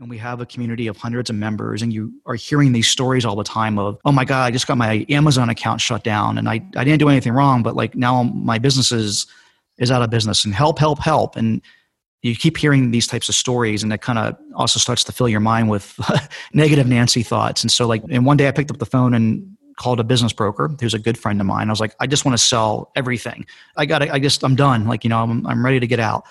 and we have a community of hundreds of members and you are hearing these stories all the time of oh my god i just got my amazon account shut down and i, I didn't do anything wrong but like now my business is is out of business and help help help and you keep hearing these types of stories and it kind of also starts to fill your mind with negative nancy thoughts. And so like and one day i picked up the phone and called a business broker who's a good friend of mine. I was like i just want to sell everything. I got i just i'm done. Like you know i'm, I'm ready to get out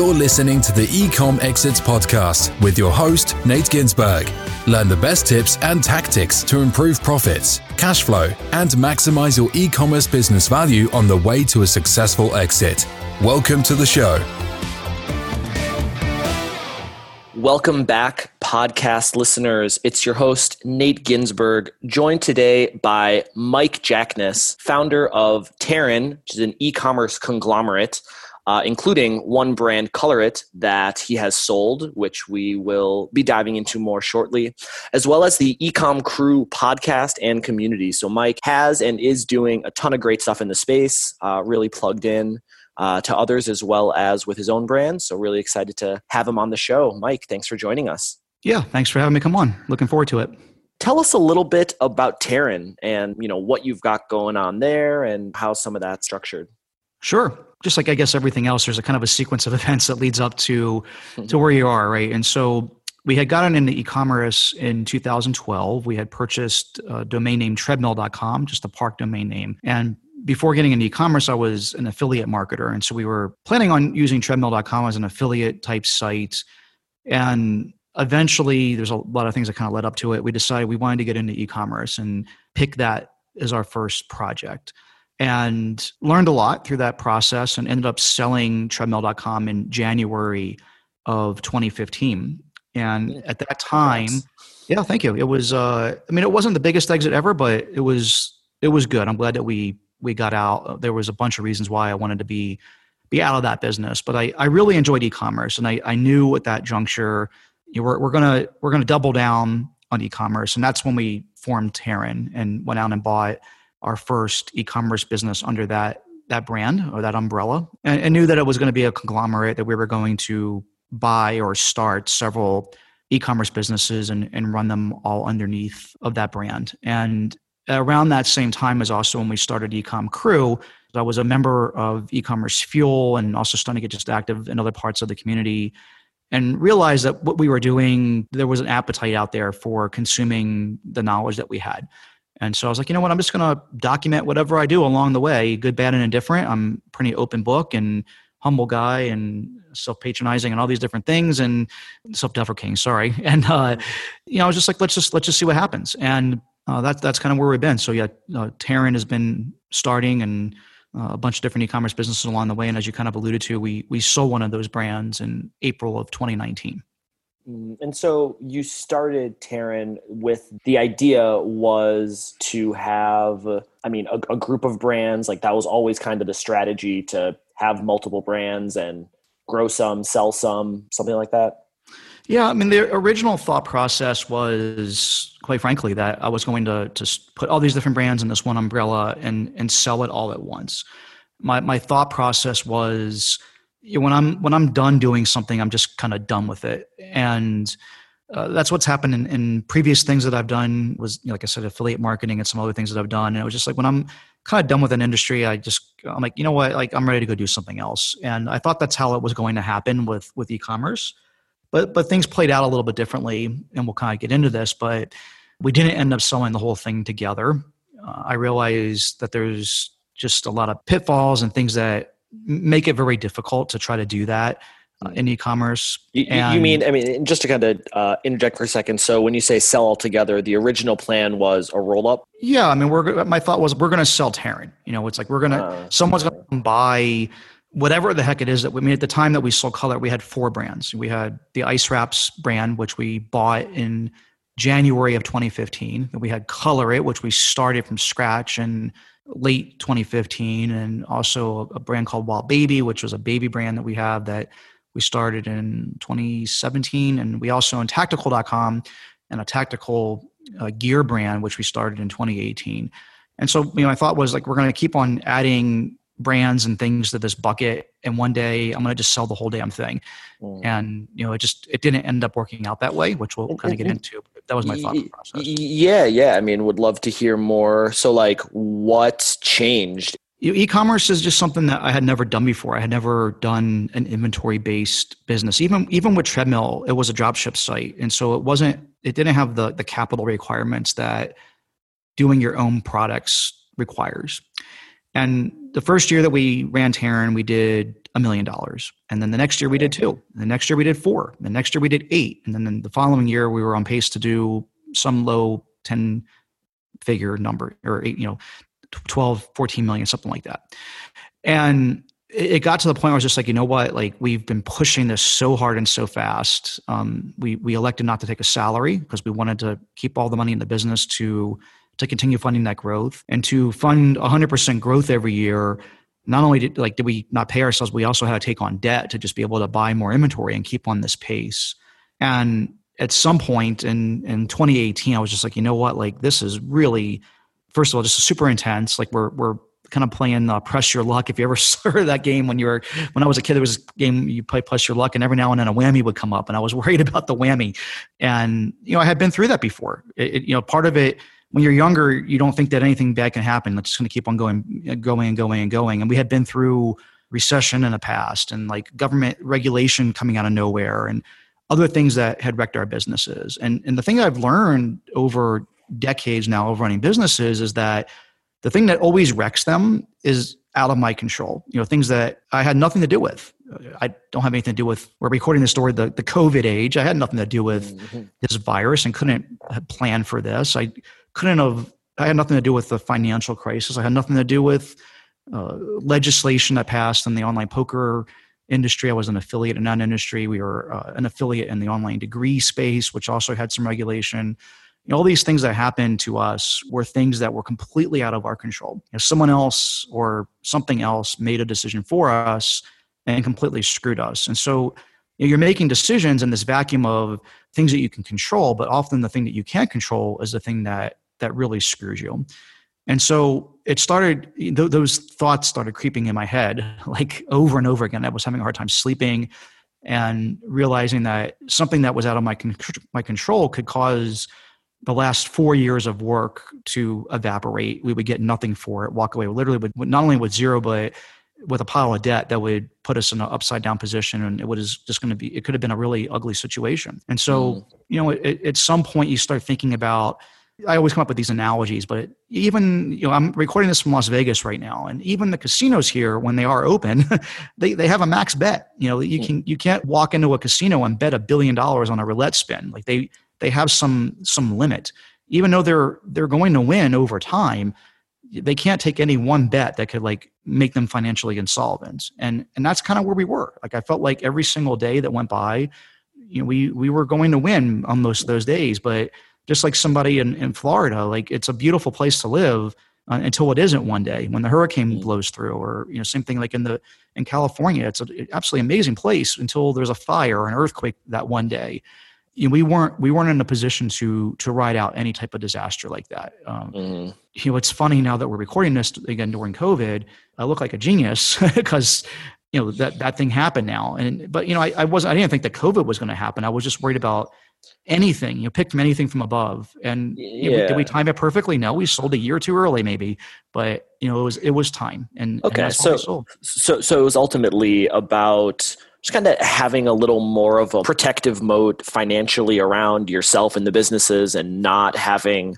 You're listening to the Ecom Exits podcast with your host, Nate Ginsberg. Learn the best tips and tactics to improve profits, cash flow, and maximize your e commerce business value on the way to a successful exit. Welcome to the show. Welcome back, podcast listeners. It's your host, Nate Ginsberg, joined today by Mike Jackness, founder of Terran, which is an e commerce conglomerate uh, including one brand, Color It, that he has sold, which we will be diving into more shortly, as well as the Ecom Crew podcast and community. So Mike has and is doing a ton of great stuff in the space, uh, really plugged in. Uh, to others as well as with his own brand. So, really excited to have him on the show. Mike, thanks for joining us. Yeah, thanks for having me come on. Looking forward to it tell us a little bit about Terran and you know what you've got going on there and how some of that's structured. Sure just like I guess everything else, there's a kind of a sequence of events that leads up to to where you are, right? And so we had gotten into e-commerce in 2012. We had purchased a domain name treadmill.com, just a park domain name. And before getting into e-commerce, I was an affiliate marketer. And so we were planning on using treadmill.com as an affiliate type site. And eventually there's a lot of things that kind of led up to it. We decided we wanted to get into e-commerce and pick that as our first project and learned a lot through that process and ended up selling treadmill.com in January of 2015. And at that time, yeah, thank you. It was, uh, I mean, it wasn't the biggest exit ever, but it was, it was good. I'm glad that we, we got out. There was a bunch of reasons why I wanted to be, be out of that business, but I, I really enjoyed e-commerce and I, I knew at that juncture, you know, we're, we're going to, we're going to double down on e-commerce. And that's when we formed Terran and went out and bought our first e-commerce business under that that brand or that umbrella and, and knew that it was going to be a conglomerate that we were going to buy or start several e-commerce businesses and, and run them all underneath of that brand. And around that same time is also when we started ecom crew. I was a member of e-commerce fuel and also starting to get just active in other parts of the community and realized that what we were doing there was an appetite out there for consuming the knowledge that we had and so I was like, you know what? I'm just going to document whatever I do along the way, good, bad, and indifferent. I'm pretty open book and humble guy and self-patronizing and all these different things and self-deprecating. Sorry. And uh, you know, I was just like, let's just let's just see what happens. And uh, that's that's kind of where we've been. So yeah, uh, Terran has been starting and uh, a bunch of different e-commerce businesses along the way. And as you kind of alluded to, we we sold one of those brands in April of 2019. Mm, and so you started Terran with the idea was to have, I mean, a, a, group of brands. Like that was always kind of the strategy to have multiple brands and grow some, sell some, something like that. Yeah, I mean, the original thought process was, quite frankly, that I was going to to put all these different brands in this one umbrella and and sell it all at once. My my thought process was when I'm when I'm done doing something, I'm just kind of done with it, and uh, that's what's happened in, in, previous things that I've done. Was you know, like I said, affiliate marketing and some other things that I've done, and it was just like when I'm kind of done with an industry, I just I'm like, you know what, like I'm ready to go do something else, and I thought that's how it was going to happen with with e-commerce, but but things played out a little bit differently, and we'll kind of get into this, but we didn't end up selling the whole thing together. Uh, I realized that there's just a lot of pitfalls and things that make it very difficult to try to do that uh, in e-commerce. You, you, mean? I mean, just to kind of uh, interject for a second. So when you say sell all together, the original plan was a roll up. Yeah, I mean, we're my thought was we're going to sell Terran. You know, it's like we're going to uh, someone's going to buy whatever the heck it is that we I mean at the time that we sold color we had four brands we had the ice wraps brand which we bought in january of 2015 we had color it which we started from scratch and late 2015, and also a brand called Wild Baby, which was a baby brand that we have that we started in 2017. And we also own tactical.com and a tactical uh, gear brand, which we started in 2018. And so, you know, I thought was like, we're going to keep on adding brands and things to this bucket and one day i'm going to just sell the whole damn thing mm. and you know it just it didn't end up working out that way which we'll kind of get into that was my thought process. yeah yeah. I mean would love to hear more. So like what changed? E-commerce is just something that i had never done before. I had never done an inventory based business. Even even with treadmill it was a dropship site. And so it wasn't it didn't have the the capital requirements that doing your own products requires and the first year that we ran Terran, we did a million dollars. And then the next year we did two. The next year we did four. The next year we did eight. And then the following year we were on pace to do some low 10 figure number or eight, you know, 12, 14 million, something like that. And it got to the point where I was just like, you know what? Like we've been pushing this so hard and so fast. Um, we we elected not to take a salary because we wanted to keep all the money in the business to to continue funding that growth and to fund 100% growth every year. Not only did like did we not pay ourselves we also had to take on debt to just be able to buy more inventory and keep on this pace. And at some point in in 2018 i was just like you know what? Like this is really first of all just super intense. Like we're we're kind of playing uh, press your luck. If you ever saw that game when you were when i was a kid there was a game you play press your luck and every now and then a whammy would come up and i was worried about the whammy. And you know i had been through that before. It, it, you know part of it when you're younger, you don't think that anything bad can happen. It's just going to keep on going, going and going and going. And we had been through recession in the past and like government regulation coming out of nowhere and other things that had wrecked our businesses. And, and the thing I've learned over decades now of running businesses is that the thing that always wrecks them is out of my control. You know, things that I had nothing to do with. I don't have anything to do with. We're recording the story, the the COVID age. I had nothing to do with mm-hmm. this virus and couldn't plan for this. I couldn't have I had nothing to do with the financial crisis. I had nothing to do with uh, legislation that passed in the online poker industry. I was an affiliate in that industry. We were uh, an affiliate in the online degree space, which also had some regulation. You know, all these things that happened to us were things that were completely out of our control. If someone else or something else made a decision for us and completely screwed us. And so you know, you're making decisions in this vacuum of things that you can control, but often the thing that you can't control is the thing that that really screws you. And so it started, th- those thoughts started creeping in my head like over and over again. I was having a hard time sleeping and realizing that something that was out of my, my control could cause the last four years of work to evaporate. We would get nothing for it, walk away literally with not only with zero, but with a pile of debt that would put us in an upside down position and it was just going to be it could have been a really ugly situation and so mm. you know it, at some point you start thinking about I always come up with these analogies, but even you know I'm recording this from Las Vegas right now, and even the casinos here, when they are open, they, they have a max bet. You know, you hmm. can you can't walk into a casino and bet a billion dollars on a roulette spin. Like they they have some some limit. Even though they're they're going to win over time, they can't take any one bet that could like make them financially insolvent. And and that's kind of where we were. Like I felt like every single day that went by, you know, we we were going to win on most of those days, but just like somebody in, in Florida, like it's a beautiful place to live uh, until it isn't one day when the hurricane mm. blows through, or you know, same thing like in the in California, it's an absolutely amazing place until there's a fire or an earthquake that one day. You know, we weren't we weren't in a position to to ride out any type of disaster like that. Um, mm. You know, it's funny now that we're recording this again during COVID. I look like a genius because you know that that thing happened now and but you know I, I wasn't i didn't think that covid was going to happen i was just worried about anything. You know pick from anything from above. And yeah. you know, did we time it perfectly? No we sold a year too early maybe. But you know it was it was time. And okay and so so so it was ultimately about just kind of having a little more of a protective moat financially around yourself and the businesses and not having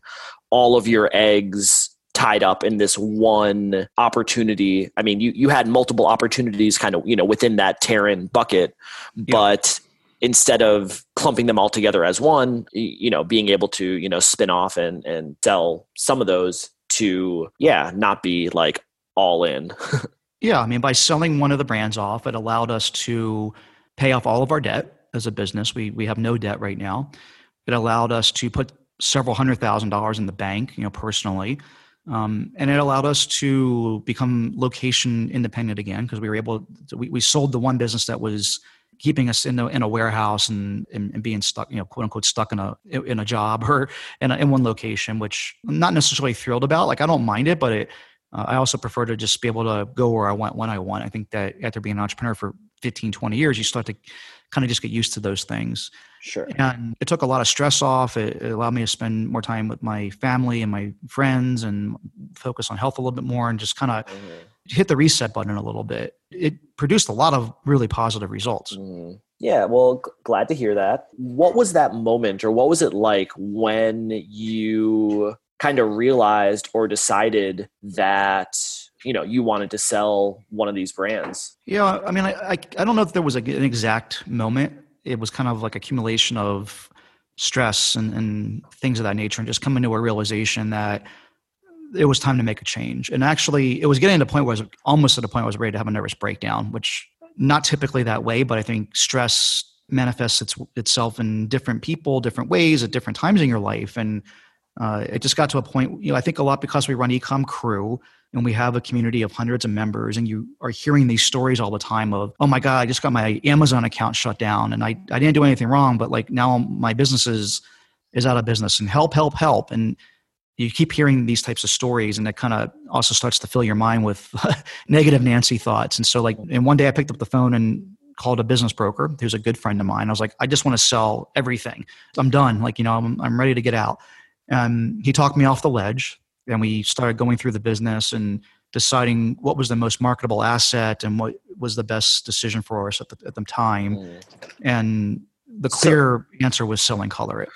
all of your eggs tied up in this one opportunity. I mean, you, you had multiple opportunities kind of, you know, within that Terran bucket, yeah. Instead of clumping them all together as one, you know, being able to, you know, spin off and, and sell some of those to, yeah, not be like all in. yeah. I mean, by selling one of the brands off, it allowed us to pay off all of our debt as a business. We, we have no debt right now. It allowed us to put several hundred thousand dollars in the bank, you know, personally. Um, and it allowed us to become location independent again because we were able to, we, we sold the one business that was keeping us in a, in a warehouse and, and, and, being stuck, you know, quote unquote, stuck in a in a job or in, a, in one location, which I'm not necessarily thrilled about. Like I don't mind it, but it Uh, I also prefer to just be able to go where I want when I want. I think that after being an entrepreneur for 15, 20 years, you start to kind of just get used to those things. Sure. And it took a lot of stress off. It, it, allowed me to spend more time with my family and my friends and focus on health a little bit more and just kind of mm-hmm. Hit the reset button a little bit. It produced a lot of really positive results. Mm-hmm. Yeah, well, g- glad to hear that. What was that moment or what was it like when you kind of realized or decided that you know you wanted to sell one of these brands yeah i mean i i, I don't know if there was a, an exact moment it was kind of like accumulation of stress and, and things of that nature and just coming to a realization that it was time to make a change and actually it was getting to a point where i was almost at a point where i was ready to have a nervous breakdown which not typically that way but i think stress manifests its, itself in different people different ways at different times in your life and uh, it just got to a point, you know, I think a lot because we run Ecom Crew and we have a community of hundreds of members, and you are hearing these stories all the time of, oh my God, I just got my Amazon account shut down and I, I didn't do anything wrong, but like now my business is, is out of business and help, help, help. And you keep hearing these types of stories and it kind of also starts to fill your mind with negative Nancy thoughts. And so like, and one day I picked up the phone and called a business broker who's a good friend of mine. I was like, I just want to sell everything. I'm done. Like, you know, I'm, I'm ready to get out. And he talked me off the ledge, and we started going through the business and deciding what was the most marketable asset and what was the best decision for us at the, at the time. Mm. And the clear so, answer was selling color it.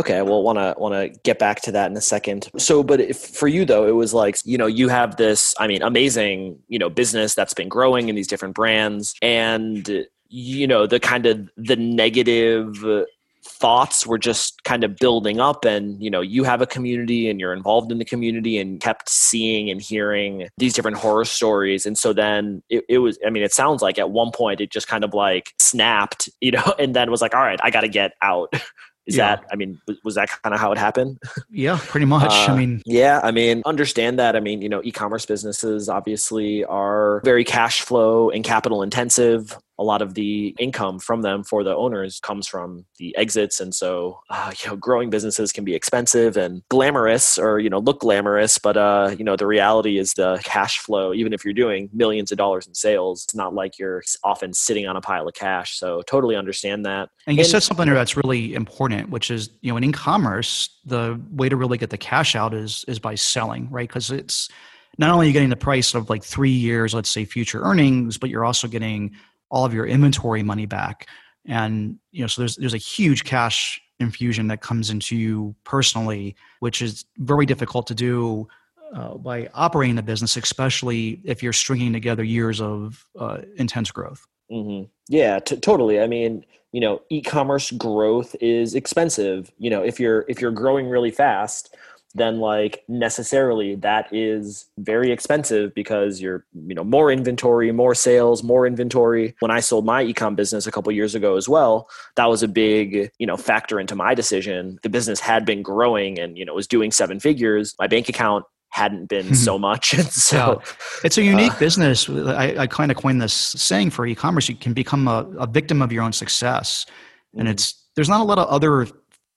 Okay, well, want to want to get back to that in a second. So, but if, for you though, it was like you know you have this, I mean, amazing you know business that's been growing in these different brands, and you know the kind of the negative thoughts were just kind of building up and you know you have a community and you're involved in the community and kept seeing and hearing these different horror stories and so then it, it was i mean it sounds like at one point it just kind of like snapped you know and then was like all right i gotta get out is yeah. that i mean was that kind of how it happened? Yeah pretty much. Uh, i mean yeah i mean understand that i mean you know e-commerce businesses obviously are very cash flow and capital intensive a lot of the income from them for the owners comes from the exits. And so uh, you know growing businesses can be expensive and glamorous or you know look glamorous but uh, you know the reality is the cash flow even if you're doing millions of dollars in sales it's not like you're often sitting on a pile of cash. So totally understand that. And you and, said something that's really important which is you know in e-commerce the way to really get the cash out is is by selling right? Because it's not only are you getting the price of like three years let's say future earnings but you're also getting all of your inventory money back. And you know so there's there's a huge cash infusion that comes into you personally which is very difficult to do uh, by operating a business especially if you're stringing together years of uh, intense growth. Mm-hmm. yeah t- totally. I mean you know e-commerce growth is expensive you know if you're if you're growing really fast then like necessarily that is very expensive because you're you know more inventory more sales more inventory. When i sold my ecom business a couple years ago as well that was a big you know factor into my decision. The business had been growing and you know was doing seven figures. My bank account hadn't been so much. And so yeah. it's a unique uh, business. I, I kind of coined this saying for e-commerce you can become a, a victim of your own success. And mm-hmm. it's there's not a lot of other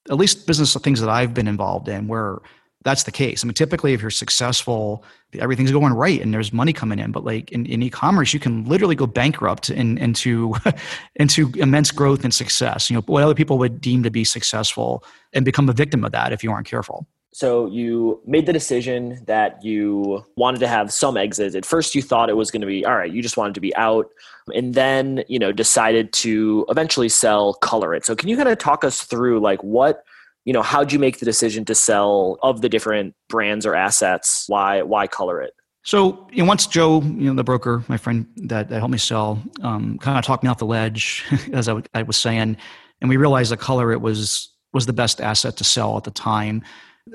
at least business things that i've been involved in where that's the case. I mean, typically, if you're successful, everything's going right and there's money coming in. But like in, in e-commerce, you can literally go bankrupt in, into into immense growth and success. You know, what other people would deem to be successful, and become a victim of that if you aren't careful. So you made the decision that you wanted to have some exit. At first, you thought it was going to be all right. You just wanted to be out, and then you know decided to eventually sell Color It. So can you kind of talk us through like what you know how'd you make the decision to sell of the different brands or assets? Why why color it? So you know, once joe you know the broker my friend that, that helped me sell um, kind of talked me off the ledge as I, w- I was saying and we realized that color it was was the best asset to sell at the time.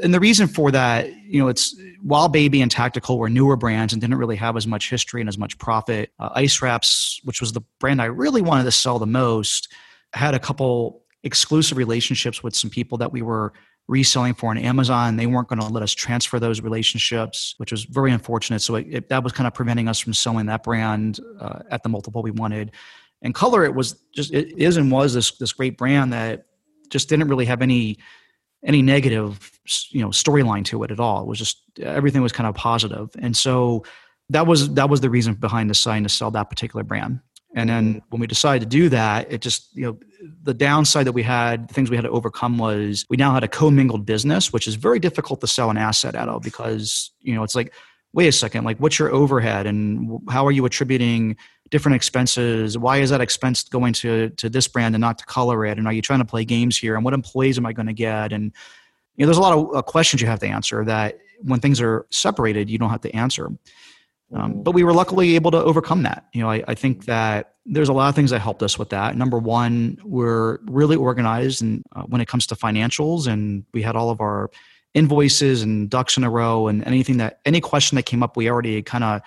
And the reason for that you know it's Wild Baby and tactical were newer brands and didn't really have as much history and as much profit uh, ice wraps which was the brand i really wanted to sell the most had a couple exclusive relationships with some people that we were reselling for on Amazon. They weren't going to let us transfer those relationships, which was very unfortunate. So it, it, that was kind of preventing us from selling that brand uh, at the multiple we wanted. And Color, it was just it is and was this this great brand that just didn't really have any any negative you know storyline to it at all. It was just everything was kind of positive, and so that was that was the reason behind deciding to sell that particular brand. And then when we decided to do that, it just, you know, the downside that we had, the things we had to overcome was we now had a commingled business, which is very difficult to sell an asset out of because, you know, it's like, wait a second, like what's your overhead and how are you attributing different expenses? Why is that expense going to, to this brand and not to color it? And are you trying to play games here? And what employees am I going to get? And, you know, there's a lot of uh, questions you have to answer that when things are separated, you don't have to answer. Um, but we were luckily able to overcome that. You know, I, I, think that there's a lot of things that helped us with that. Number one, we're really organized and uh, when it comes to financials, and we had all of our invoices and ducks in a row, and anything that any question that came up, we already kind of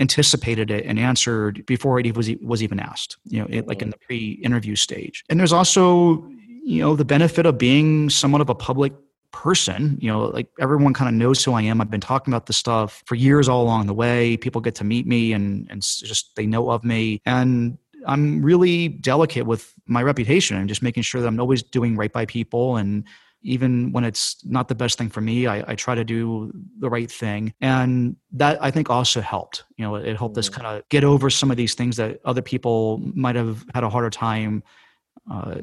anticipated it and answered before it was was even asked. You know, it, like in the pre-interview stage. And there's also you know the benefit of being somewhat of a public person you know like everyone kind of knows who i am. I've been talking about this stuff for years all along the way. People get to meet me and and just they know of me. And i'm really delicate with my reputation and just making sure that i'm always doing right by people. And even when it's not the best thing for me I, I try to do the right thing. And that i think also helped. You know it helped us mm. kind of get over some of these things that other people might have had a harder time uh,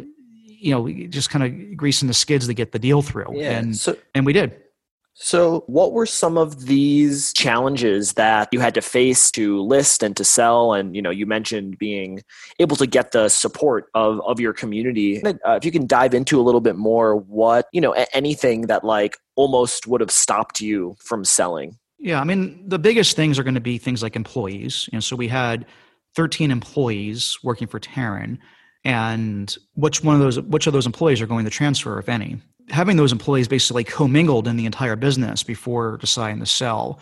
you know, just kind of greasing the skids to get the deal through. Yeah, and so, and we did. So, what were some of these challenges that you had to face to list and to sell? And you know, you mentioned being able to get the support of of your community. Uh, if you can dive into a little bit more, what you know, anything that like almost would have stopped you from selling. Yeah, I mean, the biggest things are going to be things like employees. You know, so we had 13 employees working for Terran and which one of those which of those employees are going to transfer if any? Having those employees basically commingled in the entire business before deciding to sell.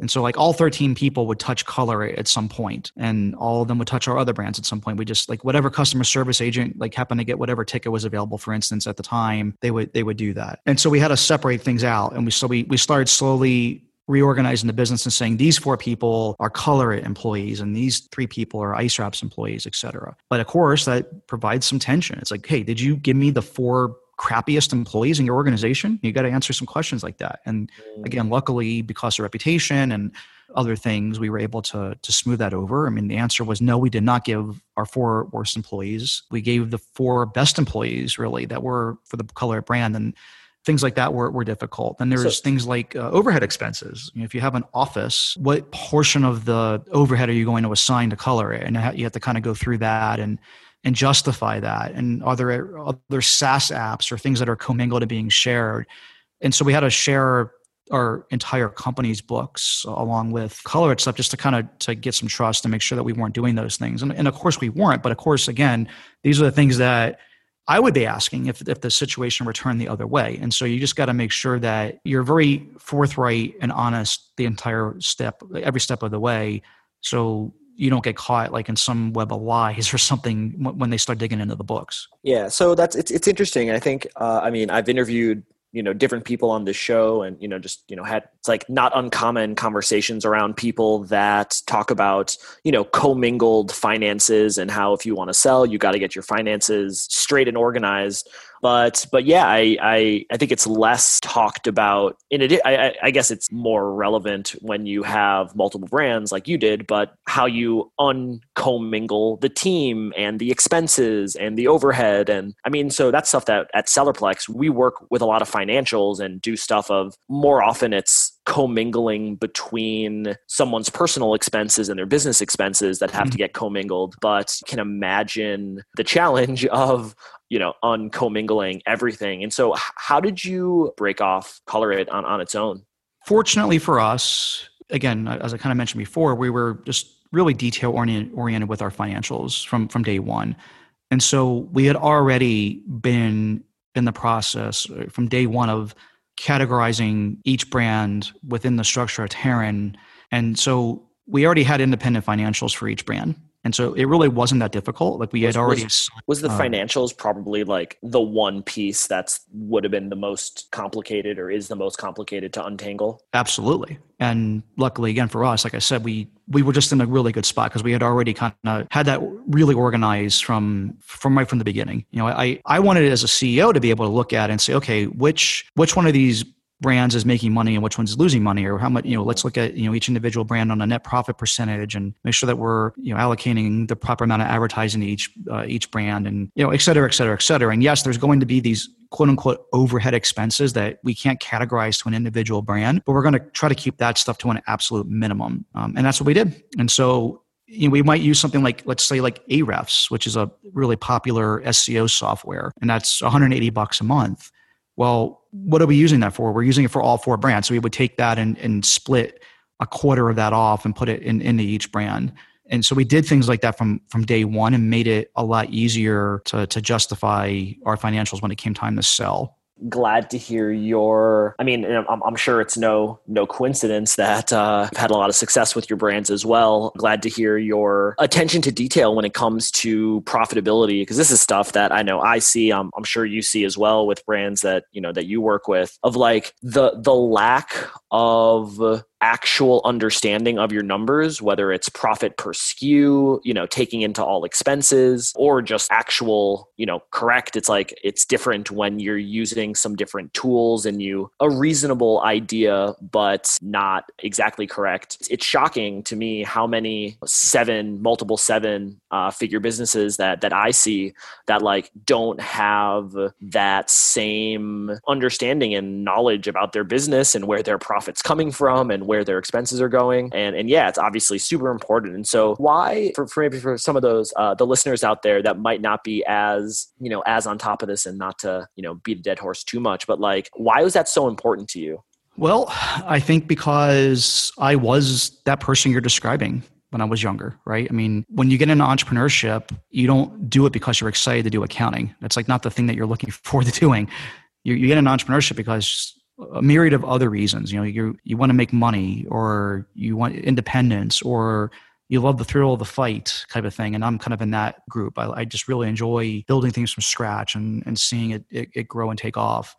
And so like all 13 people would touch color at some point and all of them would touch our other brands at some point. We just like whatever customer service agent like happened to get whatever ticket was available for instance at the time they would they would do that. And so we had to separate things out and we so we, we started slowly reorganizing the business and saying these four people are color employees and these three people are ice wraps employees et cetera. But of course that provides some tension. It's like hey did you give me the four crappiest employees in your organization? You got to answer some questions like that. And mm. again luckily because of reputation and other things we were able to to smooth that over. I mean the answer was no we did not give our four worst employees. We gave the four best employees really that were for the color brand. And things like that were, were difficult. And there's so, things like uh, overhead expenses. You know, if you have an office, what portion of the overhead are you going to assign to color it? And you have to kind of go through that and and justify that. And are there other SaaS apps or things that are commingled and being shared? And so we had to share our entire company's books along with color it stuff just to kind of to get some trust and make sure that we weren't doing those things and, and of course we weren't but of course again these are the things that I would be asking if, if the situation returned the other way. And so you just got to make sure that you're very forthright and honest the entire step, every step of the way. So you don't get caught like in some web of lies or something when they start digging into the books. Yeah. So that's, it's, it's interesting. I think, uh, I mean, I've interviewed you know different people on the show and you know just you know had it's like not uncommon conversations around people that talk about you know commingled finances and how if you want to sell you got to get your finances straight and organized but but yeah, I, I I think it's less talked about. In it, I, I guess it's more relevant when you have multiple brands like you did. But how you uncommingle the team and the expenses and the overhead, and I mean, so that's stuff that at Sellerplex we work with a lot of financials and do stuff of more often it's commingling between someone's personal expenses and their business expenses that have mm-hmm. to get commingled but can imagine the challenge of you know uncommingling everything and so how did you break off color it on, on its own fortunately for us again as i kind of mentioned before we were just really detail oriented with our financials from from day one and so we had already been in the process uh, from day one of categorizing each brand within the structure of Terran. And so we already had independent financials for each brand. And so it really wasn't that difficult. Like we was, had already. Was, was the uh, financials probably like the one piece that's would have been the most complicated or is the most complicated to untangle? Absolutely. And luckily, again, for us, like I said, we we were just in a really good spot because we had already kind of had that really organized from from right from the beginning. You know, I I wanted as a CEO to be able to look at and say, okay, which which one of these brands is making money and which one's is losing money or how much you know let's look at you know each individual brand on a net profit percentage and make sure that we're you know allocating the proper amount of advertising to each uh, each brand and you know et cetera et cetera et cetera. And yes there's going to be these quote unquote overhead expenses that we can't categorize to an individual brand but we're going to try to keep that stuff to an absolute minimum. Um, and that's what we did. And so you know, we might use something like let's say like Ahrefs, which is a really popular SEO software, and that's 180 bucks a month. Well, what are we using that for? We're using it for all four brands. So we would take that and, and split a quarter of that off and put it in, into each brand. And so we did things like that from from day one and made it a lot easier to to justify our financials when it came time to sell glad to hear your i mean I'm, I'm, sure it's no no coincidence that uh, you've had a lot of success with your brands as well. Glad to hear your attention to detail when it comes to profitability because this is stuff that i know i see I'm, I'm sure you see as well with brands that you know that you work with of like the the lack of actual understanding of your numbers, whether it's profit per SKU, you know, taking into all expenses, or just actual, you know, correct. It's like it's different when you're using some different tools and you a reasonable idea, but not exactly correct. It's shocking to me how many seven, multiple seven uh, figure businesses that that I see that like don't have that same understanding and knowledge about their business and where their profits coming from and where where their expenses are going. And and yeah, it's obviously super important. And so why for, for maybe for some of those uh, the listeners out there that might not be as you know as on top of this and not to you know beat a dead horse too much, but like why was that so important to you? Well, I think because I was that person you're describing when I was younger, right? I mean, when you get into entrepreneurship, you don't do it because you're excited to do accounting. That's like not the thing that you're looking forward to doing. You, you get into entrepreneurship because a myriad of other reasons. You know, you you want to make money, or you want independence, or you love the thrill of the fight type of thing. And I'm kind of in that group. I, I just really enjoy building things from scratch and and seeing it, it, it grow and take off.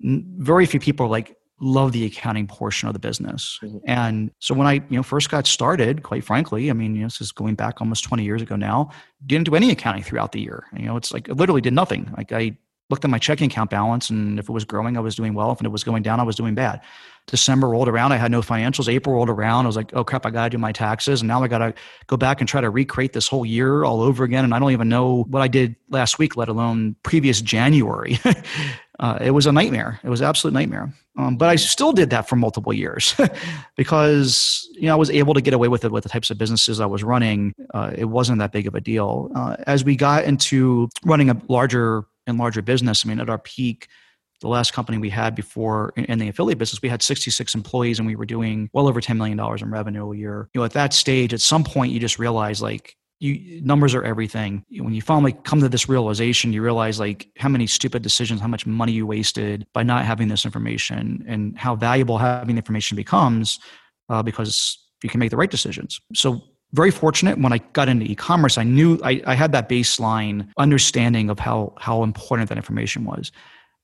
Very few people like love the accounting portion of the business. Mm-hmm. And so when I, you know, first got started, quite frankly, I mean, you know, this is going back almost 20 years ago now, didn't do any accounting throughout the year. You know, it's like I literally did nothing. Like I looked at my checking account balance and if it was growing i was doing well. If it was going down i was doing bad. December rolled around. I had no financials. April rolled around. I was like oh crap i gotta do my taxes. And now i gotta go back and try to recreate this whole year all over again. And i don't even know what i did last week let alone previous january. Uh, it was a nightmare. It was an absolute nightmare. Um, but i still did that for multiple years because you know i was able to get away with it with the types of businesses i was running. Uh, it wasn't that big of a deal. Uh, as we got into running a larger and larger business. I mean, at our peak, the last company we had before in the affiliate business, we had 66 employees and we were doing well over $10 million in revenue a year. You know, at that stage, at some point, you just realize like, you numbers are everything. When you finally come to this realization, you realize like how many stupid decisions, how much money you wasted by not having this information, and how valuable having the information becomes uh, because you can make the right decisions. So very fortunate when I got into e-commerce. I knew I, I had that baseline understanding of how how important that information was.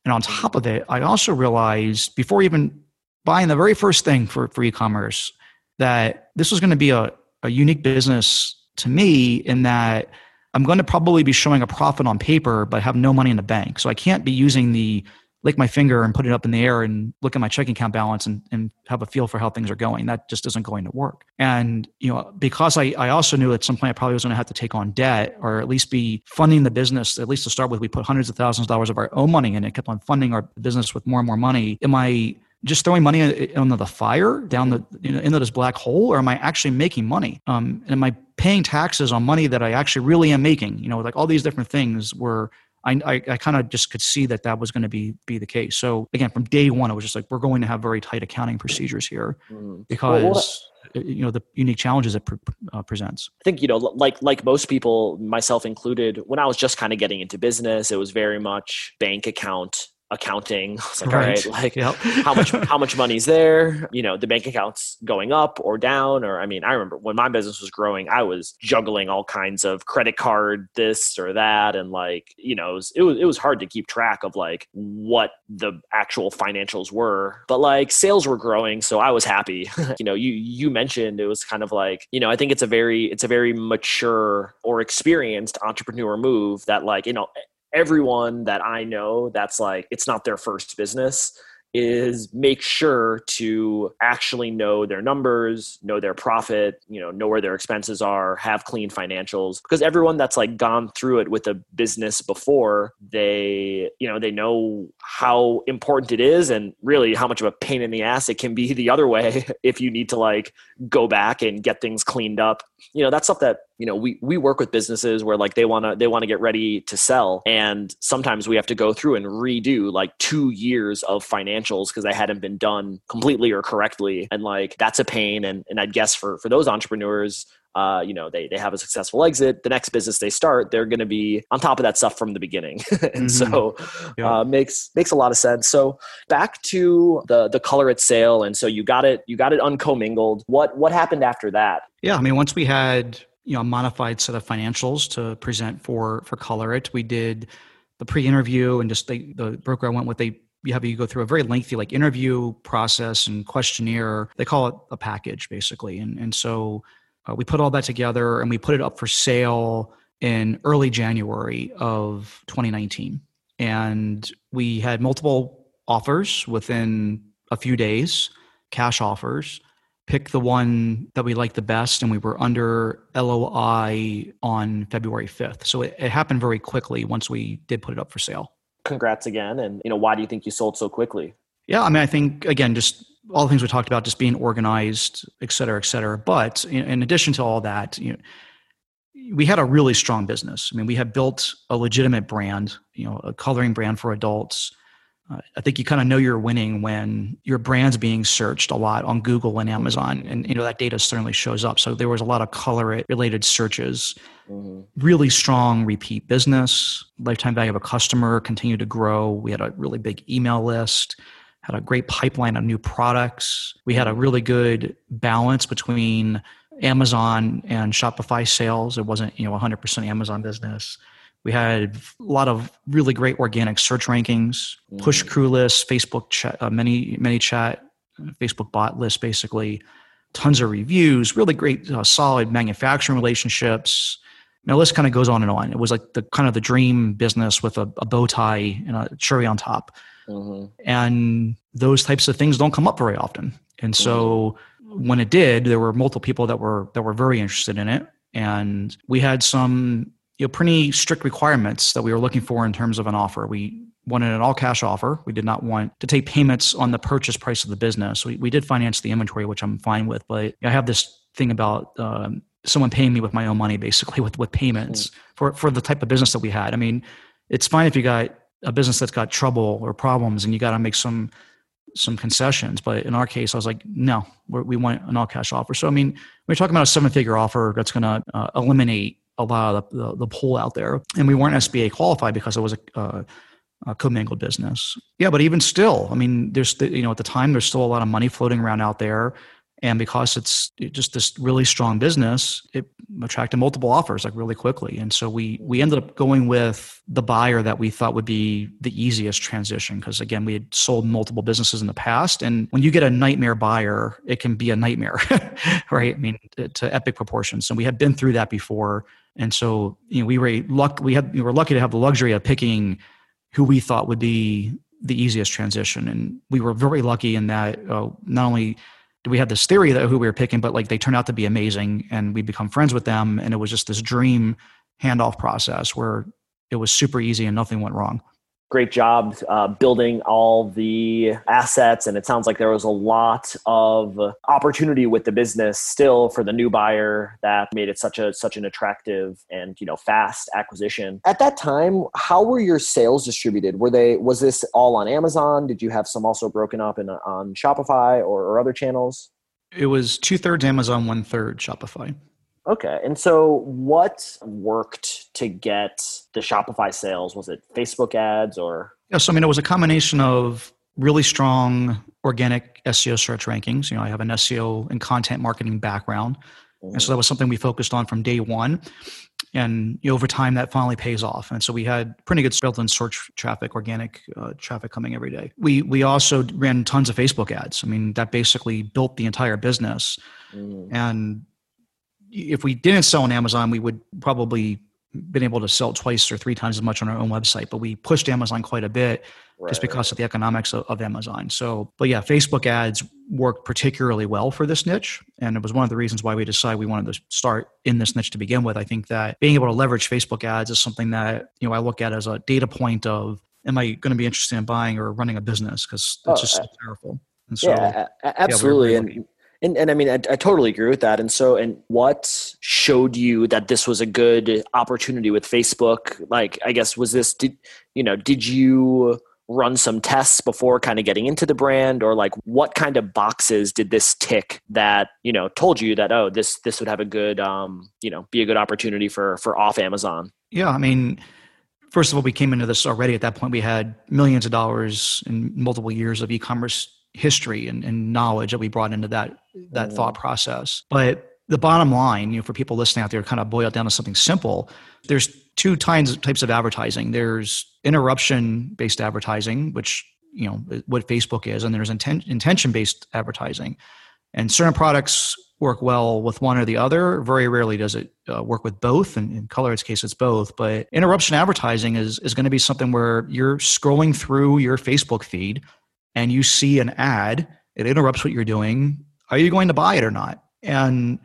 And on top of it, I also realized before even buying the very first thing for, for e-commerce that this was going to be a, a unique business to me in that I'm going to probably be showing a profit on paper, but have no money in the bank. So I can't be using the lick my finger and put it up in the air and look at my checking account balance and, and have a feel for how things are going. That just isn't going to work. And, you know, because I, I also knew at some point I probably was going to have to take on debt or at least be funding the business, at least to start with, we put hundreds of thousands of dollars of our own money in it, kept on funding our business with more and more money. Am I just throwing money into the fire down the you know, into this black hole or am i actually making money um, and am i paying taxes on money that i actually really am making you know like all these different things were I, I, I kind of just could see that that was going to be be the case. So again, from day one, it was just like we're going to have very tight accounting procedures here mm. because. Well, you know the unique challenges it pre- uh, presents i think you know like like most people myself included when i was just kind of getting into business it was very much bank account accounting. It's like, right. all right, like yep. how much how much money's there? You know, the bank account's going up or down. Or I mean, I remember when my business was growing, I was juggling all kinds of credit card this or that, and like you know, it was it was, it was hard to keep track of like what the actual financials were. But like sales were growing, so I was happy. you know, you you mentioned it was kind of like you know, I think it's a very it's a very mature or experienced entrepreneur move that like you know everyone that I know that's like it's not their first business is make sure to actually know their numbers, know their profit, you know, know where their expenses are, have clean financials because everyone that's like gone through it with a business before, they, you know, they know how important it is and really how much of a pain in the ass it can be the other way if you need to like go back and get things cleaned up. You know, that's stuff that you know we we work with businesses where like they want to they want to get ready to sell and sometimes we have to go through and redo like 2 years of financials because they hadn't been done completely or correctly and like that's a pain and and I'd guess for for those entrepreneurs uh, you know, they, they have a successful exit. The next business they start, they're going to be on top of that stuff from the beginning, and mm-hmm. so yeah. uh, makes makes a lot of sense. So back to the the color it sale, and so you got it you got it uncommingled. What what happened after that? Yeah, I mean, once we had you know a modified set of financials to present for for color it we did the pre-interview and just they, the broker i went with they you have you go through a very lengthy like interview process and questionnaire. They call it a package basically. And and so uh, we put all that together and we put it up for sale in early january of 2019 and we had multiple offers within a few days cash offers pick the one that we liked the best, and we were under LOI on February 5th. So it, it, happened very quickly once we did put it up for sale. Congrats again. And, you know, why do you think you sold so quickly? Yeah, I mean, I think, again, just all the things we talked about, just being organized, et cetera, et cetera. But in, in addition to all that, you know, we had a really strong business. I mean, we had built a legitimate brand, you know, a coloring brand for adults uh, I think you kind of know you're winning when your brand's being searched a lot on Google and Amazon, and you know that data certainly shows up. So there was a lot of color related searches. Mm-hmm. Really strong repeat business. Lifetime value of a customer continued to grow. We had a really big email list. Had a great pipeline of new products. We had a really good balance between Amazon and Shopify sales. It wasn't you know 100% Amazon business. We had a lot of really great organic search rankings, push mm. crew lists, Facebook chat, uh, ManyChat, Facebook bot list, basically, tons of reviews, really great, uh, solid manufacturing relationships. Now, list kind of goes on and on. It was like the kind of the dream business with a, a bow tie and a cherry on top. Mm-hmm. And those types of things don't come up very often. And so mm-hmm. when it did, there were multiple people that were that were very interested in it. And we had some you know pretty strict requirements that we were looking for in terms of an offer. We wanted an all cash offer. We did not want to take payments on the purchase price of the business. We, we did finance the inventory, which I'm fine with, but I have this thing about um, someone paying me with my own money, basically with with payments mm-hmm. for for the type of business that we had. I mean, it's fine if you got a business that's got trouble or problems and you got to make some some concessions. But in our case, I was like, no, we want an all cash offer. So I mean, we're talking about a seven figure offer that's going to uh, eliminate a lot of the, the, the pull out there. And we weren't SBA qualified because it was a, uh, a commingled business. Yeah, but even still, I mean, there's, you know, at the time, there's still a lot of money floating around out there. And because it's just this really strong business it attracted multiple offers like really quickly. And so we we ended up going with the buyer that we thought would be the easiest transition. Because again we had sold multiple businesses in the past. And when you get a nightmare buyer it can be a nightmare right? I mean to epic proportions. And we had been through that before and so you know we were luck we had we were lucky to have the luxury of picking who we thought would be the easiest transition and we were very lucky in that uh, not only did we have this theory that who we were picking, but like they turned out to be amazing and we become friends with them. And it was just this dream handoff process where it was super easy and nothing went wrong great job uh, building all the assets. And it sounds like there was a lot of opportunity with the business still for the new buyer that made it such a such an attractive and you know fast acquisition. At that time how were your sales distributed? Were they was this all on amazon? Did you have some also broken up in on shopify or, or other channels? It was two-thirds amazon one-third shopify Okay. And so what worked to get the Shopify sales? Was it Facebook ads or? Yeah, so I mean, it was a combination of really strong organic SEO search rankings. You know, I have an SEO and content marketing background. And so that was something we focused on from day one. And you know, over time, that finally pays off. And so we had pretty good built-in search traffic, organic uh, traffic coming every day. We we also ran tons of Facebook ads. I mean, that basically built the entire business. Mm. And if we didn't sell on Amazon, we would probably been able to sell twice or three times as much on our own website. But we pushed Amazon quite a bit right, just because of the economics of, of, Amazon. So, but yeah, Facebook ads worked particularly well for this niche. And it was one of the reasons why we decided we wanted to start in this niche to begin with. I think that being able to leverage Facebook ads is something that, you know, I look at as a data point of, am I going to be interested in buying or running a business? Because it's oh, just so uh, powerful. And so, yeah, absolutely. Yeah, and and, and I mean, I, I, totally agree with that. And so, and what showed you that this was a good opportunity with Facebook? Like, I guess, was this, did, you know, did you run some tests before kind of getting into the brand or like what kind of boxes did this tick that you know told you that oh this this would have a good um you know be a good opportunity for for off amazon yeah i mean first of all we came into this already at that point we had millions of dollars in multiple years of e-commerce history and, and knowledge that we brought into that that mm. thought process but the bottom line you know for people listening out there kind of boil it down to something simple there's two kinds types of advertising. There's interruption based advertising, which you know what Facebook is, and there's inten- intention based advertising. And certain products work well with one or the other. Very rarely does it uh, work with both. And in ColorIt's case, it's both. But interruption advertising is is going to be something where you're scrolling through your Facebook feed and you see an ad. It interrupts what you're doing. Are you going to buy it or not? And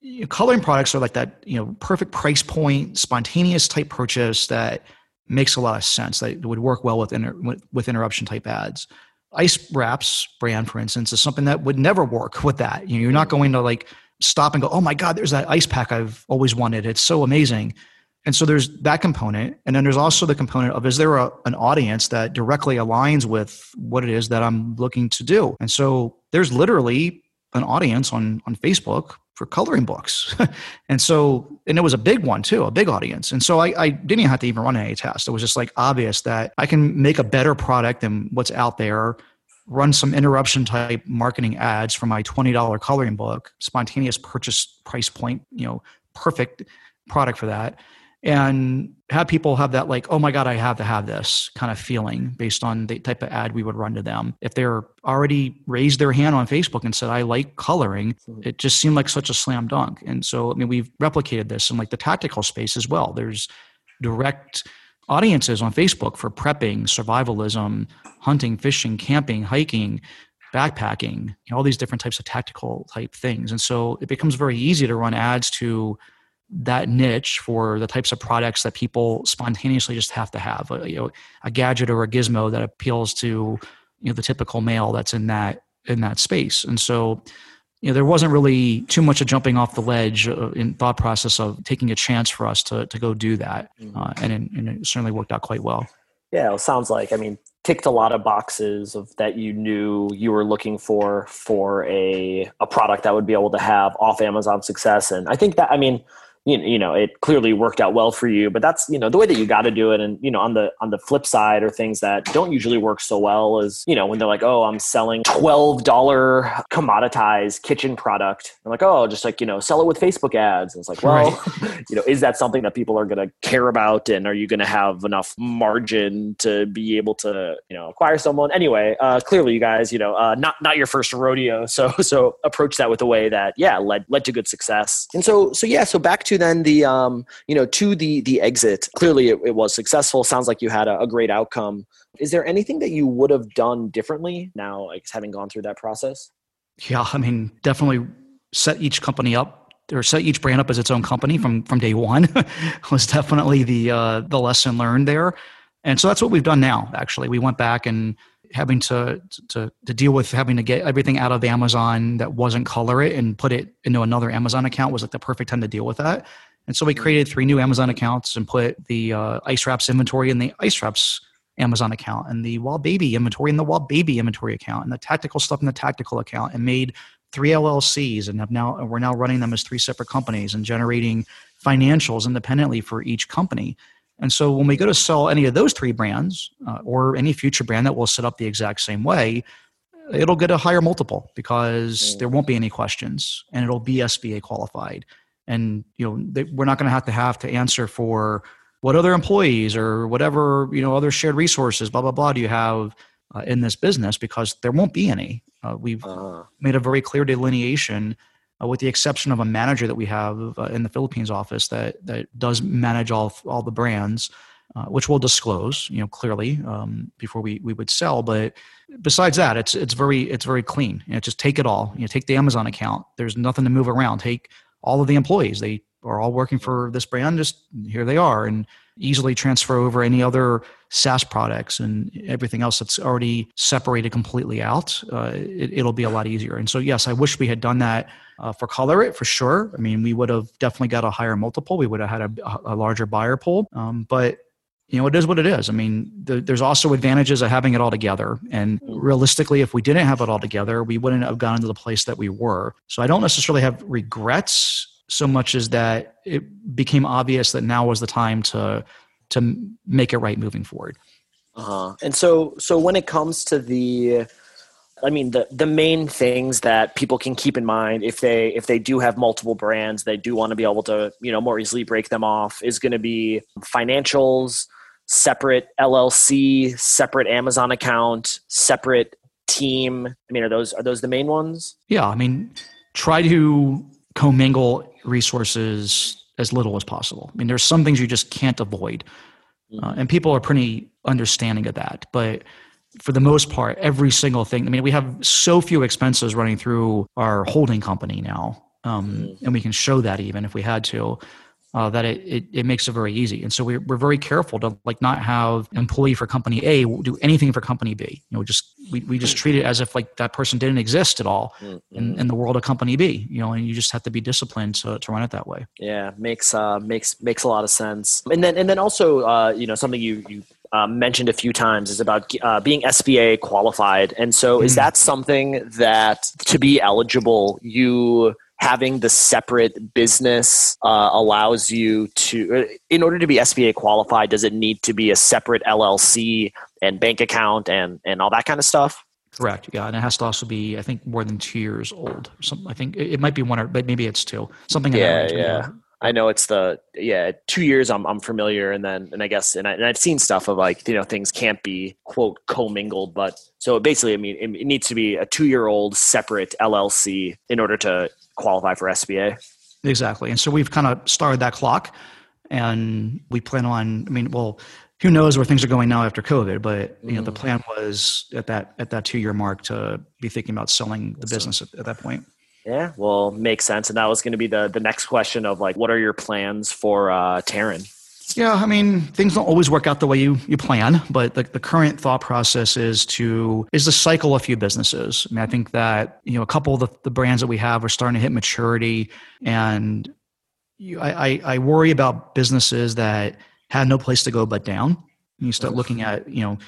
you know, coloring products are like that, you know, perfect price point, spontaneous type purchase that makes a lot of sense. That would work well with inter, with interruption type ads. Ice Wraps brand, for instance, is something that would never work with that. You know, you're not going to like stop and go, "Oh my God, there's that ice pack I've always wanted. It's so amazing." And so there's that component, and then there's also the component of is there a, an audience that directly aligns with what it is that I'm looking to do? And so there's literally an audience on on Facebook for coloring books. and so, and it was a big one too, a big audience. And so I, I didn't have to even run any tests. It was just like obvious that I can make a better product than what's out there, run some interruption type marketing ads for my $20 coloring book, spontaneous purchase price point, you know, perfect product for that and have people have that like oh my god i have to have this kind of feeling based on the type of ad we would run to them. If they're already raised their hand on facebook and said i like coloring it just seemed like such a slam dunk. And so i mean we've replicated this in like the tactical space as well. There's direct audiences on facebook for prepping survivalism hunting fishing camping hiking backpacking you know, all these different types of tactical type things. And so it becomes very easy to run ads to that niche for the types of products that people spontaneously just have to have a, you know, a gadget or a gizmo that appeals to you know the typical male that's in that in that space. And so you know there wasn't really too much of jumping off the ledge uh, in thought process of taking a chance for us to to go do that mm-hmm. uh, and, it, and it certainly worked out quite well. Yeah it sounds like i mean ticked a lot of boxes of that you knew you were looking for for a a product that would be able to have off amazon success. And i think that i mean you know, you know it clearly worked out well for you but that's you know the way that you got to do it. And you know on the on the flip side or things that don't usually work so well is you know when they're like oh i'm selling $12 commoditized kitchen product. I'm like oh just like you know sell it with facebook ads. And it's like well right. you know is that something that people are going to care about? And are you going to have enough margin to be able to you know acquire someone? Anyway uh, clearly you guys you know uh, not not your first rodeo. So so approach that with a way that yeah led led to good success. And so so yeah so back to to then the um, you know to the the exit. Clearly it, it was successful. Sounds like you had a, a, great outcome. Is there anything that you would have done differently now like having gone through that process? Yeah i mean definitely set each company up or set each brand up as its own company from from day one. Was definitely the uh, the lesson learned there. And so that's what we've done now actually. We went back and having to, to to deal with having to get everything out of Amazon that wasn't color it and put it into another Amazon account was like the perfect time to deal with that. And so we created three new Amazon accounts and put the uh, Ice Wraps inventory in the Ice Wraps Amazon account and the Wild Baby inventory in the Wild Baby inventory account and the tactical stuff in the tactical account and made three LLCs and have now we're now running them as three separate companies and generating financials independently for each company. And so when we go to sell any of those three brands uh, or any future brand that will set up the exact same way, it'll get a higher multiple because mm. there won't be any questions and it'll be SBA qualified. And you know they, we're not going to have to have to answer for what other employees or whatever you know other shared resources blah blah blah do you have uh, in this business because there won't be any. Uh, we've uh-huh. made a very clear delineation uh, with the exception of a manager that we have uh, in the Philippines office that that does manage all all the brands, uh, which we'll disclose, you know, clearly um, before we we would sell. But besides that, it's it's very it's very clean. You know, just take it all. You know, take the Amazon account. There's nothing to move around. Take all of the employees. They are all working for this brand. Just here they are, and easily transfer over any other SaaS products and everything else that's already separated completely out. Uh, it, will be a lot easier. And so, yes, I wish we had done that uh, for Color It for sure. I mean, we would have definitely got a higher multiple. We would have had a, a larger buyer pool. Um, but you know, it is what it is. I mean, the, there's also advantages of having it all together. And realistically, if we didn't have it all together, we wouldn't have gotten to the place that we were. So I don't necessarily have regrets so much as that it became obvious that now was the time to to make it right moving forward. Uh-huh. And so so when it comes to the I mean the the main things that people can keep in mind if they if they do have multiple brands, they do want to be able to, you know, more easily break them off is going to be financials, separate LLC, separate Amazon account, separate team. I mean, are those are those the main ones? Yeah, I mean, try to commingle resources as little as possible. I mean, there's some things you just can't avoid, uh, and people are pretty understanding of that. But for the most part, every single thing. I mean, we have so few expenses running through our holding company now, um, mm-hmm. and we can show that even if we had to uh, that it, it, it, makes it very easy. And so we're, we're very careful to like not have employee for company A do anything for company B. You know, just we, we just treat it as if like that person didn't exist at all mm-hmm. in, in the world of company B. You know, and you just have to be disciplined to, to run it that way. Yeah, makes uh, makes makes a lot of sense. And then and then also uh, you know something you you uh, mentioned a few times is about uh, being SBA qualified. And so, mm. is that something that to be eligible, you having the separate business uh, allows you to uh, in order to be sba qualified does it need to be a separate llc and bank account and and all that kind of stuff? Correct. Yeah and it has to also be i think more than two years old. Some, i think it, might be one or but maybe it's two. Something yeah. yeah I know it's the yeah two years I'm I'm familiar and then and I guess and, I, and I've seen stuff of like you know things can't be quote commingled but so basically I mean it, it needs to be a two year old separate LLC in order to qualify for SBA. Exactly. And so we've kind of started that clock and we plan on, I mean, well, who knows where things are going now after COVID, but you know, the mm. plan was at that, at that two year mark to be thinking about selling the business at, at that point. Yeah, well, makes sense. And that was going to be the the next question of like, what are your plans for uh, Terran? Yeah, I mean, things don't always work out the way you, you plan, but the, the current thought process is to is to cycle a few businesses. I mean, I think that you know a couple of the, the brands that we have are starting to hit maturity, and you, I, I, I worry about businesses that have no place to go but down. And You start looking at you know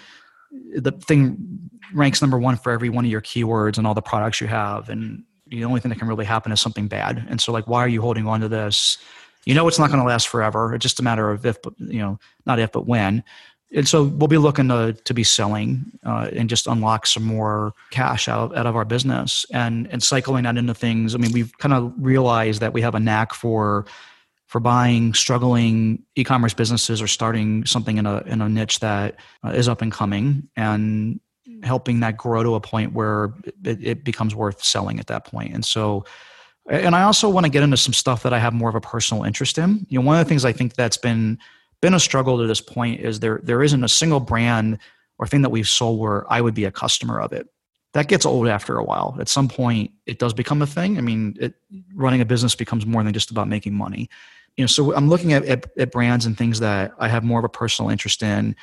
the thing ranks number one for every one of your keywords and all the products you have, and the only thing that can really happen is something bad. And so, like, why are you holding on to this? you know it's not going to last forever. It's just a matter of if, but you know, not if, but when. And so we'll be looking to, to be selling uh, and just unlock some more cash out of, out of our business and, and cycling that into things. I mean, we've kind of realized that we have a knack for for buying struggling e-commerce businesses or starting something in a in a niche that uh, is up and coming and helping that grow to a point where it, it becomes worth selling at that point. And so and I also want to get into some stuff that I have more of a personal interest in. You know, one of the things I think that's been been a struggle to this point is there there isn't a single brand or thing that we've sold where I would be a customer of it. That gets old after a while. At some point, it does become a thing. I mean, it, running a business becomes more than just about making money. You know, so I'm looking at, at, at brands and things that I have more of a personal interest in.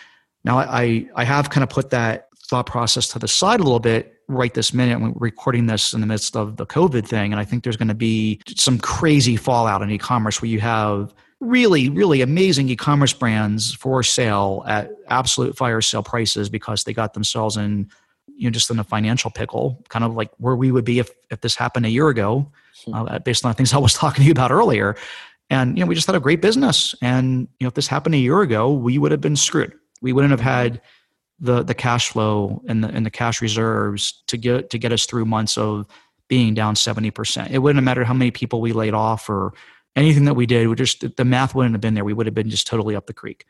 Now, I I have kind of put that thought process to the side a little bit right this minute. We're recording this in the midst of the COVID thing. And I think there's going to be some crazy fallout in e commerce where you have really, really amazing e commerce brands for sale at absolute fire sale prices because they got themselves in, you know, just in a financial pickle, kind of like where we would be if, if this happened a year ago, hmm. uh, based on the things I was talking to you about earlier. And you know, we just had a great business. And you know, if this happened a year ago, we would have been screwed. We wouldn't have had the the cash flow and the and the cash reserves to get to get us through months of being down 70%. It wouldn't have mattered how many people we laid off or anything that we did. We just the math wouldn't have been there. We would have been just totally up the creek.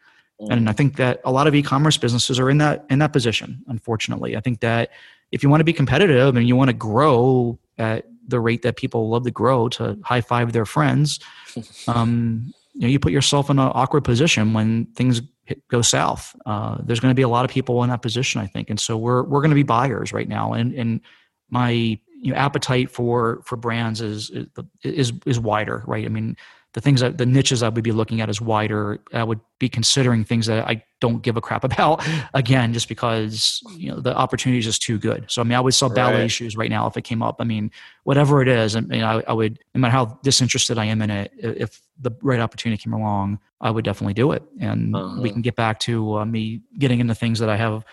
And I think that a lot of e-commerce businesses are in that in that position. Unfortunately, I think that if you want to be competitive and you want to grow at the rate that people love to grow to high five their friends, um, you know, you put yourself in an awkward position when things go south. Uh, there's going to be a lot of people in that position, I think, and so we're we're going to be buyers right now. And and my you know, appetite for for brands is is is wider, right? I mean, the things that the niches I would be looking at is wider. I would be considering things that I don't give a crap about again, just because you know the opportunity is just too good. So I mean, I would sell ballet right. shoes right now if it came up. I mean, whatever it is, I mean, I, I, would no matter how disinterested I am in it, if the right opportunity came along, I would definitely do it. And uh-huh. we can get back to uh, me getting into things that I have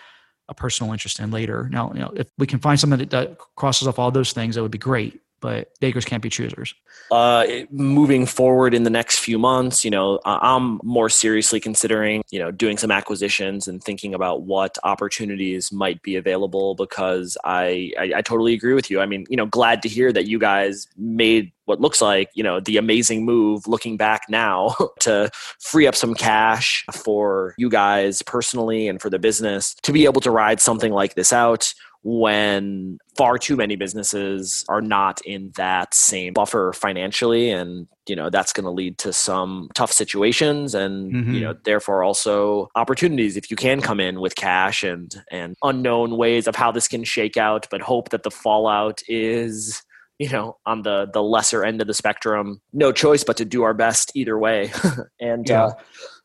a personal interest in later. Now, you know, if we can find something that, that crosses off all those things, that would be great but bakers can't be choosers. Uh, moving forward in the next few months, you know, I'm more seriously considering, you know, doing some acquisitions and thinking about what opportunities might be available because I, I, I totally agree with you. I mean, you know, glad to hear that you guys made what looks like you know the amazing move looking back now to free up some cash for you guys personally and for the business to be able to ride something like this out when far too many businesses are not in that same buffer financially and you know that's going to lead to some tough situations and mm-hmm. you know therefore also opportunities if you can come in with cash and and unknown ways of how this can shake out but hope that the fallout is you know on the the lesser end of the spectrum no choice but to do our best either way and yeah. uh,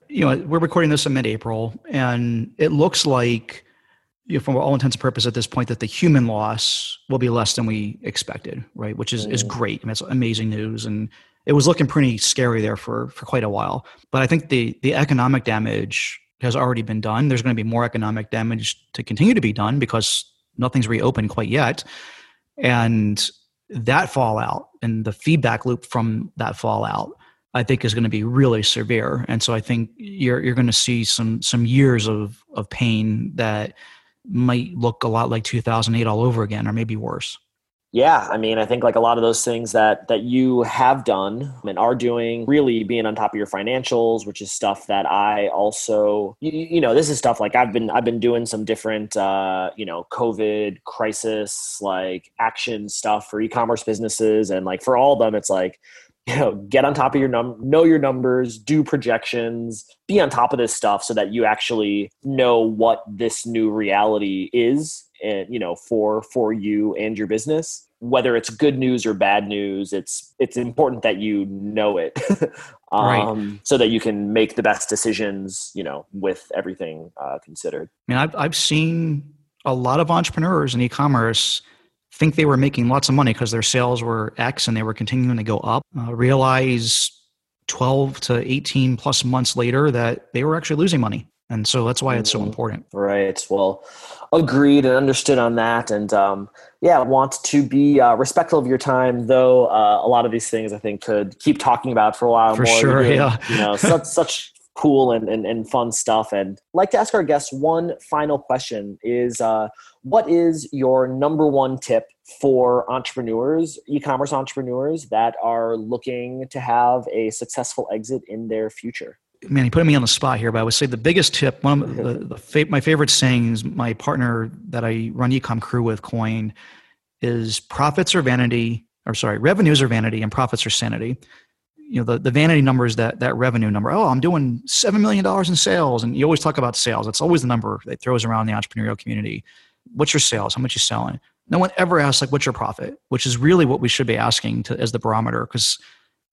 you know we're recording this in mid-april and it looks like you know, from all intents and purposes at this point that the human loss will be less than we expected, right? Which is, mm. is great. I mean, it's amazing news. And it was looking pretty scary there for, for quite a while. But I think the, the economic damage has already been done. There's going to be more economic damage to continue to be done because nothing's reopened quite yet. And that fallout and the feedback loop from that fallout, I think is going to be really severe. And so I think you're, you're going to see some, some years of, of pain that, might look a lot like 2008 all over again or maybe worse. Yeah i mean i think like a lot of those things that that you have done and are doing really being on top of your financials which is stuff that i also you, you know this is stuff like i've been i've been doing some different uh you know covid crisis like action stuff for e-commerce businesses and like for all of them it's like you know get on top of your num know your numbers do projections be on top of this stuff so that you actually know what this new reality is and you know for for you and your business. Whether it's good news or bad news it's it's important that you know it. Um, right. so that you can make the best decisions you know with everything uh, considered. I mean I've, I've seen a lot of entrepreneurs in e-commerce think they were making lots of money because their sales were X and they were continuing to go up, uh, realize 12 to 18 plus months later that they were actually losing money. And so that's why it's so mm-hmm. important. Right. Well, agreed and understood on that. And um, yeah, want to be uh, respectful of your time, though. Uh, a lot of these things I think could keep talking about for a while for more. sure. Doing, yeah. You know, such, such cool and, and, and fun stuff. And I'd like to ask our guests one final question is uh, what is your number one tip for entrepreneurs, e-commerce entrepreneurs that are looking to have a successful exit in their future? Man, you put me on the spot here, but I would say the biggest tip, one of the, the my favorite sayings, my partner that I run Ecom Crew with coined is profits are vanity, or sorry, revenues are vanity and profits are sanity you know the, the vanity numbers that that revenue number. Oh i'm doing seven million dollars in sales. And you always talk about sales. It's always the number that throws around the entrepreneurial community. What's your sales? How much you selling? No one ever asks like what's your profit? Which is really what we should be asking to, as the barometer. Because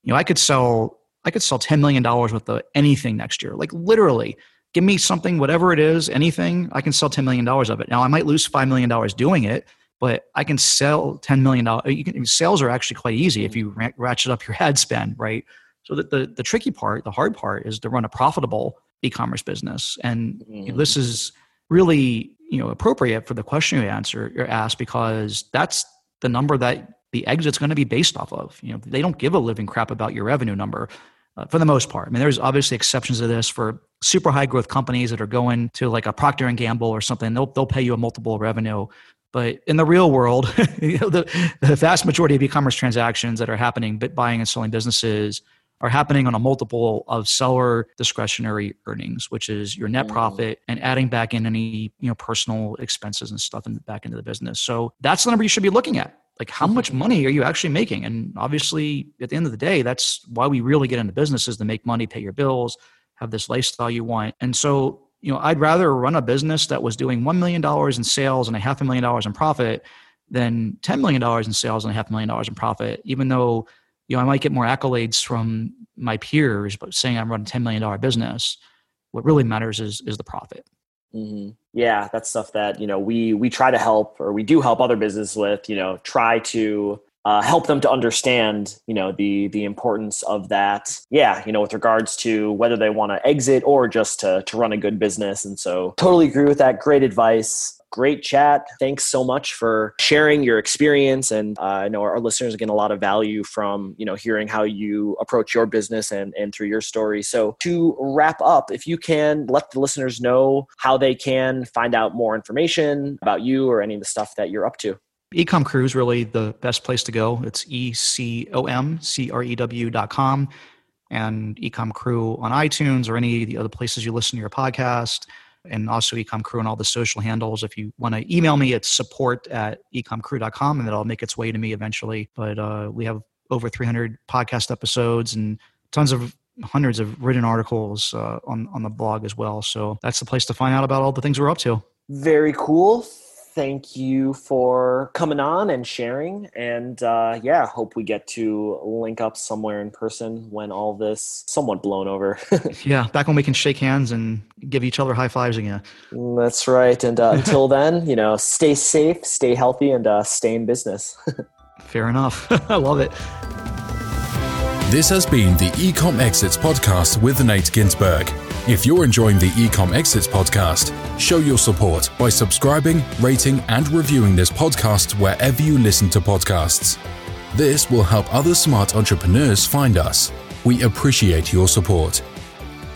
you know i could sell i could sell 10 million dollars worth of anything next year. Like literally give me something whatever it is anything i can sell 10 million dollars of it. Now i might lose 5 million dollars doing it but I can sell $10 million. You can, sales are actually quite easy if you ratchet up your ad spend, right? So that the, the tricky part, the hard part is to run a profitable e-commerce business. And mm-hmm. you know, this is really, you know, appropriate for the question you answer, you're asked because that's the number that the exit's going to be based off of. You know, they don't give a living crap about your revenue number. uh, for the most part. I mean, there's obviously exceptions to this for super high growth companies that are going to like a Procter and Gamble or something. They'll they'll pay you a multiple of revenue. But in the real world, you know, the, the vast majority of e-commerce transactions that are happening, but buying and selling businesses, are happening on a multiple of seller discretionary earnings, which is your net mm. profit and adding back in any you know personal expenses and stuff in, back into the business. So that's the number you should be looking at. Like how much mm-hmm. money are you actually making? And obviously, at the end of the day, that's why we really get into business is to make money, pay your bills, have this lifestyle you want. And so you know, I'd rather run a business that was doing $1 million in sales and a half a million dollars in profit than $10 million in sales and a half a million dollars in profit, even though, you know, I might get more accolades from my peers, but saying I'm running a $10 million business, what really matters is, is the profit. Mm-hmm. Yeah, that's stuff that, you know, we, we try to help or we do help other businesses with, you know, try to uh, help them to understand you know the the importance of that. Yeah you know with regards to whether they want to exit or just to to run a good business. And so totally agree with that. Great advice. Great chat. Thanks so much for sharing your experience. And uh, i know our, listeners are getting a lot of value from you know hearing how you approach your business and and through your story. So to wrap up if you can let the listeners know how they can find out more information about you or any of the stuff that you're up to Ecom Crew is really the best place to go. It's E C O M C R E W dot com and Ecom Crew on iTunes or any of the other places you listen to your podcast. And also Ecom Crew on all the social handles. If you want to email me, it's support at ecomcrew.com and it'll make its way to me eventually. But uh, we have over 300 podcast episodes and tons of hundreds of written articles uh, on, on the blog as well. So that's the place to find out about all the things we're up to. Very cool thank you for coming on and sharing. And uh, yeah, hope we get to link up somewhere in person when all this somewhat blown over. yeah, back when we can shake hands and give each other high fives again. That's right. And uh, until then, you know, stay safe, stay healthy, and uh, stay in business. Fair enough. I love it. This has been the Ecom Exits podcast with Nate Ginsburg. If you're enjoying the Ecom Exits podcast, show your support by subscribing, rating, and reviewing this podcast wherever you listen to podcasts. This will help other smart entrepreneurs find us. We appreciate your support.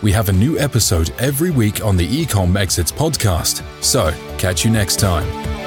We have a new episode every week on the Ecom Exits podcast, so catch you next time.